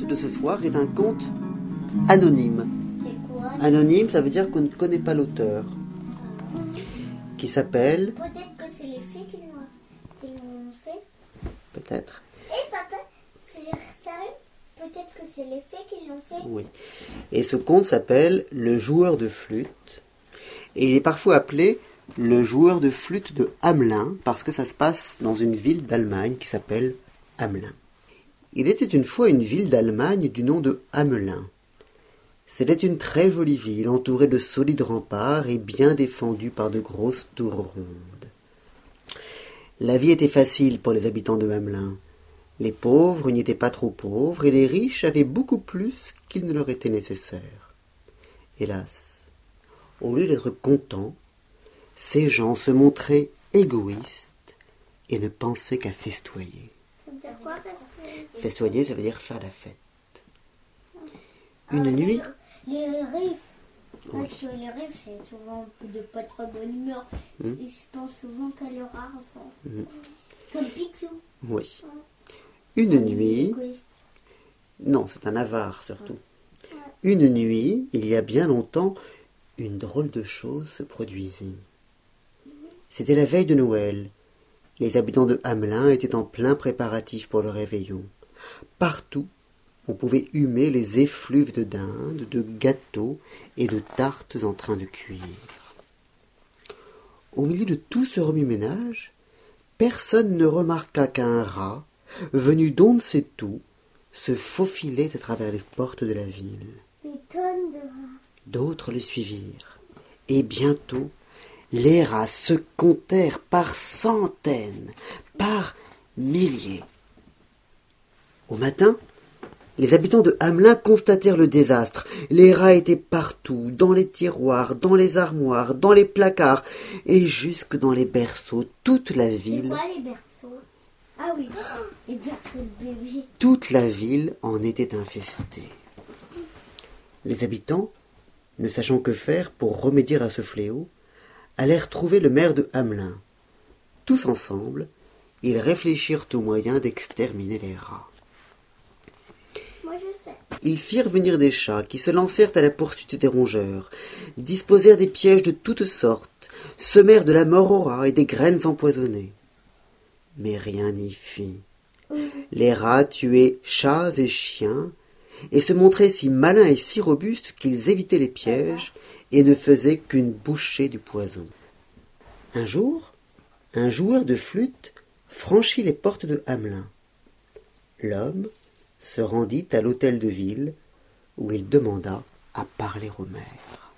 Conte de ce soir est un conte anonyme. C'est quoi Anonyme, ça veut dire qu'on ne connaît pas l'auteur. Qui s'appelle, Peut-être que c'est les fées qui l'ont fait. peut-être, Eh papa, Peut-être que c'est les fées qui l'ont fait. oui. Et ce conte s'appelle Le joueur de flûte. Et il est parfois appelé le joueur de flûte de Hamelin parce que ça se passe dans une ville d'Allemagne qui s'appelle Hamelin. Il était une fois une ville d'Allemagne du nom de Hamelin. C'était une très jolie ville entourée de solides remparts et bien défendue par de grosses tours rondes. La vie était facile pour les habitants de Hamelin. Les pauvres n'y étaient pas trop pauvres et les riches avaient beaucoup plus qu'il ne leur était nécessaire. Hélas, au lieu d'être contents, ces gens se montraient égoïstes et ne pensaient qu'à festoyer. Ça veut dire quoi parce que- Festoyer, ça veut dire faire la fête. Une nuit, Les riffs. Oui. Parce que les riffs, c'est souvent de pas très bonne humeur. Ils se pensent souvent qu'à leur argent. Hmm. Comme Picsou. oui. Une nuit, non, c'est un avare surtout. Une nuit, il y a bien longtemps, une drôle de chose se produisit. C'était la veille de Noël. Les habitants de Hamelin étaient en plein préparatif pour le réveillon. Partout, on pouvait humer les effluves de dinde, de gâteaux et de tartes en train de cuire. Au milieu de tout ce remue-ménage, personne ne remarqua qu'un rat, venu d'on ne sait où, se faufilait à travers les portes de la ville. D'autres le suivirent. Et bientôt, les rats se comptèrent par centaines, par milliers. Au matin, les habitants de Hamelin constatèrent le désastre. Les rats étaient partout, dans les tiroirs, dans les armoires, dans les placards, et jusque dans les berceaux. Toute la ville, quoi les berceaux? Ah oui, les berceaux de toute la ville en était infestée. Les habitants, ne sachant que faire pour remédier à ce fléau, allèrent trouver le maire de Hamelin. Tous ensemble, ils réfléchirent aux moyens d'exterminer les rats. Ils firent venir des chats qui se lancèrent à la poursuite des rongeurs, disposèrent des pièges de toutes sortes, semèrent de la mort aux rats et des graines empoisonnées. Mais rien n'y fit. Les rats tuaient chats et chiens, et se montraient si malins et si robustes qu'ils évitaient les pièges et ne faisaient qu'une bouchée du poison. Un jour, un joueur de flûte franchit les portes de Hamelin. L'homme se rendit à l'hôtel de ville où il demanda à parler au maire.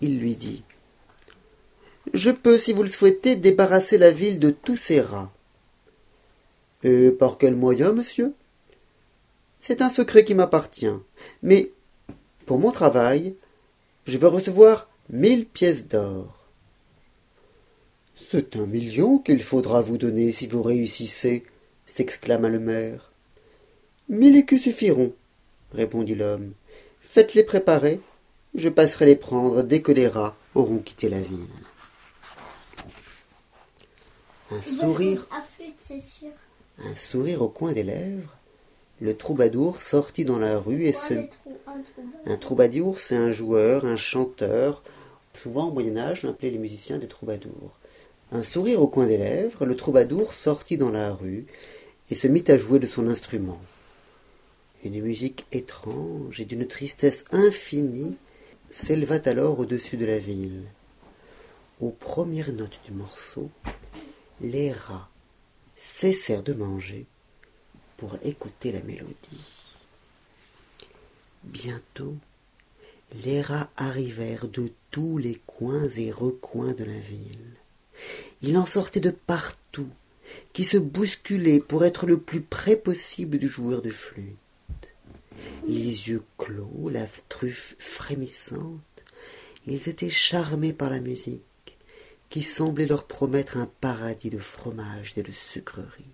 Il lui dit Je peux, si vous le souhaitez, débarrasser la ville de tous ces rats. Et par quel moyen, monsieur? C'est un secret qui m'appartient. Mais, pour mon travail, je veux recevoir mille pièces d'or. C'est un million qu'il faudra vous donner si vous réussissez, s'exclama le maire. Mille écus suffiront, répondit l'homme. Faites-les préparer, je passerai les prendre dès que les rats auront quitté la ville. Un sourire, un sourire au coin des lèvres, le troubadour sortit dans la rue et se un troubadour, c'est un joueur, un chanteur. Souvent au Moyen Âge, on appelait les musiciens des troubadours. Un sourire au coin des lèvres, le troubadour sortit dans la rue et se mit à jouer de son instrument. Une musique étrange et d'une tristesse infinie s'éleva alors au-dessus de la ville. Aux premières notes du morceau, les rats cessèrent de manger pour écouter la mélodie. Bientôt, les rats arrivèrent de tous les coins et recoins de la ville. Il en sortait de partout, qui se bousculaient pour être le plus près possible du joueur de flûte. Les yeux clos, la truffe frémissante, ils étaient charmés par la musique, qui semblait leur promettre un paradis de fromage et de sucreries.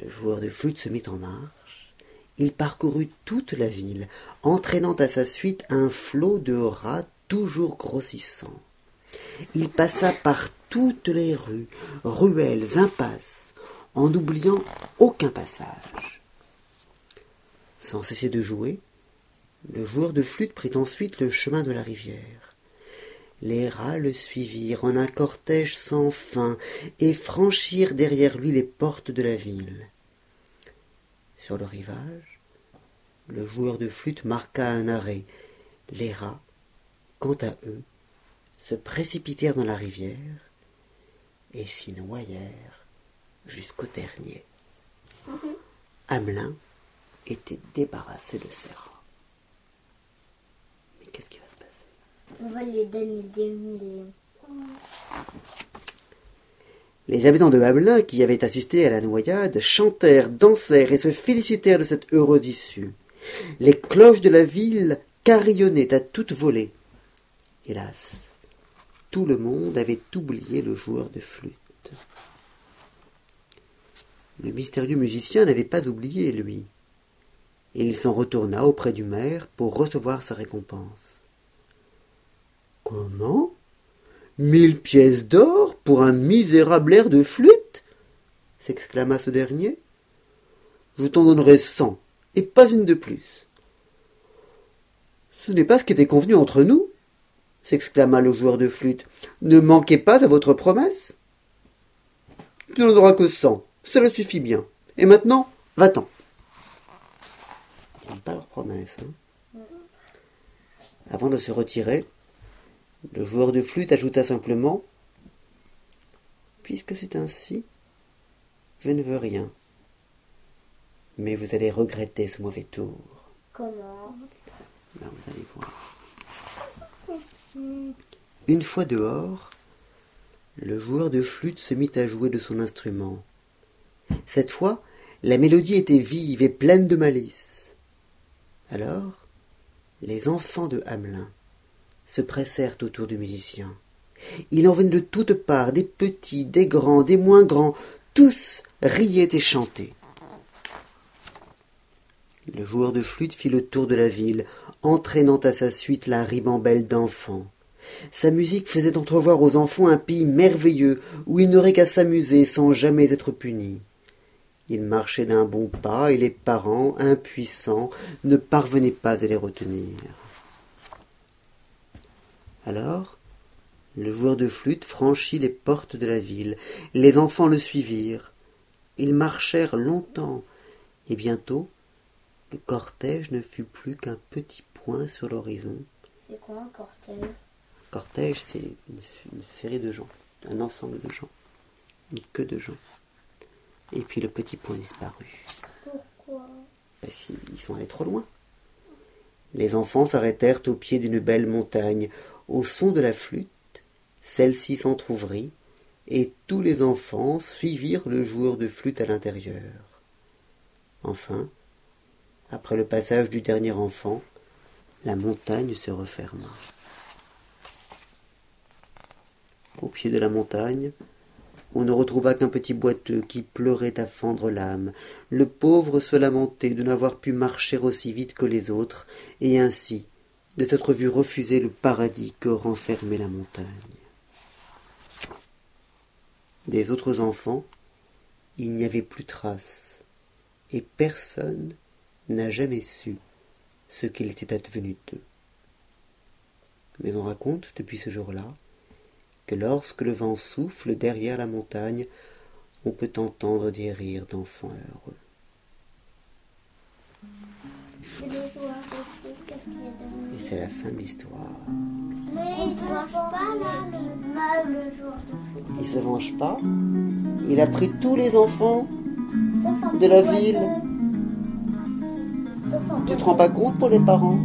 Le joueur de flûte se mit en marche. Il parcourut toute la ville, entraînant à sa suite un flot de rats toujours grossissant. Il passa par toutes les rues, ruelles, impasses, en n'oubliant aucun passage. Sans cesser de jouer, le joueur de flûte prit ensuite le chemin de la rivière. Les rats le suivirent en un cortège sans fin et franchirent derrière lui les portes de la ville. Sur le rivage, le joueur de flûte marqua un arrêt. Les rats, quant à eux, se précipitèrent dans la rivière et s'y noyèrent jusqu'au dernier. Hamelin était débarrassé de ses rats. Mais qu'est-ce qui va se passer? On va lui donner des millions. Les habitants de Hamelin, qui avaient assisté à la noyade, chantèrent, dansèrent et se félicitèrent de cette heureuse issue. Les cloches de la ville carillonnaient à toute volée. Hélas, tout le monde avait oublié le joueur de flûte. Le mystérieux musicien n'avait pas oublié, lui, et il s'en retourna auprès du maire pour recevoir sa récompense. Comment? Mille pièces d'or pour un misérable air de flûte? s'exclama ce dernier. Je t'en donnerai cent, et pas une de plus. Ce n'est pas ce qui était convenu entre nous, s'exclama le joueur de flûte. Ne manquez pas à votre promesse. Tu n'en auras que cent, cela suffit bien. Et maintenant, va-t'en. Ils pas leur promesse. Hein. Avant de se retirer, le joueur de flûte ajouta simplement Puisque c'est ainsi, je ne veux rien. Mais vous allez regretter ce mauvais tour. Comment? Là, vous allez voir. Une fois dehors, le joueur de flûte se mit à jouer de son instrument. Cette fois, la mélodie était vive et pleine de malice. Alors, les enfants de Hamelin se pressèrent autour du musicien. Il en venait de toutes parts, des petits, des grands, des moins grands, tous riaient et chantaient. Le joueur de flûte fit le tour de la ville, entraînant à sa suite la ribambelle d'enfants. Sa musique faisait entrevoir aux enfants un pays merveilleux où ils n'auraient qu'à s'amuser sans jamais être punis. Il marchait d'un bon pas et les parents, impuissants, ne parvenaient pas à les retenir. Alors, le joueur de flûte franchit les portes de la ville. Les enfants le suivirent. Ils marchèrent longtemps, et bientôt le cortège ne fut plus qu'un petit point sur l'horizon. C'est quoi un cortège? Cortège, c'est une, une série de gens, un ensemble de gens, une queue de gens. Et puis le petit point disparut. Pourquoi? Parce qu'ils sont allés trop loin. Les enfants s'arrêtèrent au pied d'une belle montagne. Au son de la flûte, celle-ci s'entr'ouvrit, et tous les enfants suivirent le joueur de flûte à l'intérieur. Enfin, après le passage du dernier enfant, la montagne se referma. Au pied de la montagne, on ne retrouva qu'un petit boiteux qui pleurait à fendre l'âme. Le pauvre se lamentait de n'avoir pu marcher aussi vite que les autres, et ainsi de s'être vu refuser le paradis que renfermait la montagne. Des autres enfants, il n'y avait plus trace, et personne n'a jamais su ce qu'il était advenu d'eux. Mais on raconte, depuis ce jour-là, que lorsque le vent souffle derrière la montagne, on peut entendre des rires d'enfants heureux. Et c'est la fin de l'histoire. Mais il se mange pas là, le, mal, le joueur de flûte. Il se venge pas. Il a pris tous les enfants. De la ville. Tu te rends pas compte pour les parents?